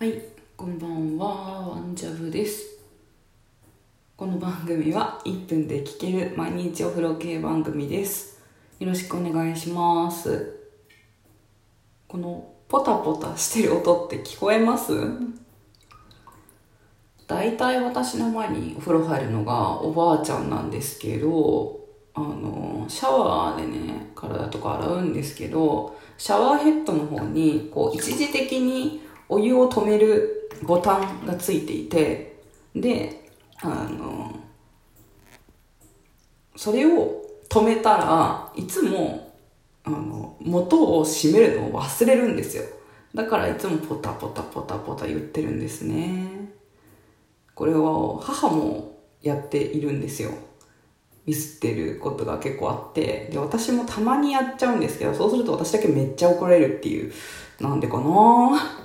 はい、こんばんは、ワンジャブです。この番組は1分で聴ける毎日お風呂系番組です。よろしくお願いします。このポタポタしてる音って聞こえます？大体私の前にお風呂入るのがおばあちゃんなんですけど、あの、シャワーでね、体とか洗うんですけど、シャワーヘッドの方に、こう、一時的にお湯を止めるボタンがついていて、で、あの、それを止めたらいつも、あの、元を閉めるのを忘れるんですよ。だからいつもポタポタポタポタ言ってるんですね。これは母もやっているんですよ。ミスってることが結構あって、で、私もたまにやっちゃうんですけど、そうすると私だけめっちゃ怒られるっていう、なんでかな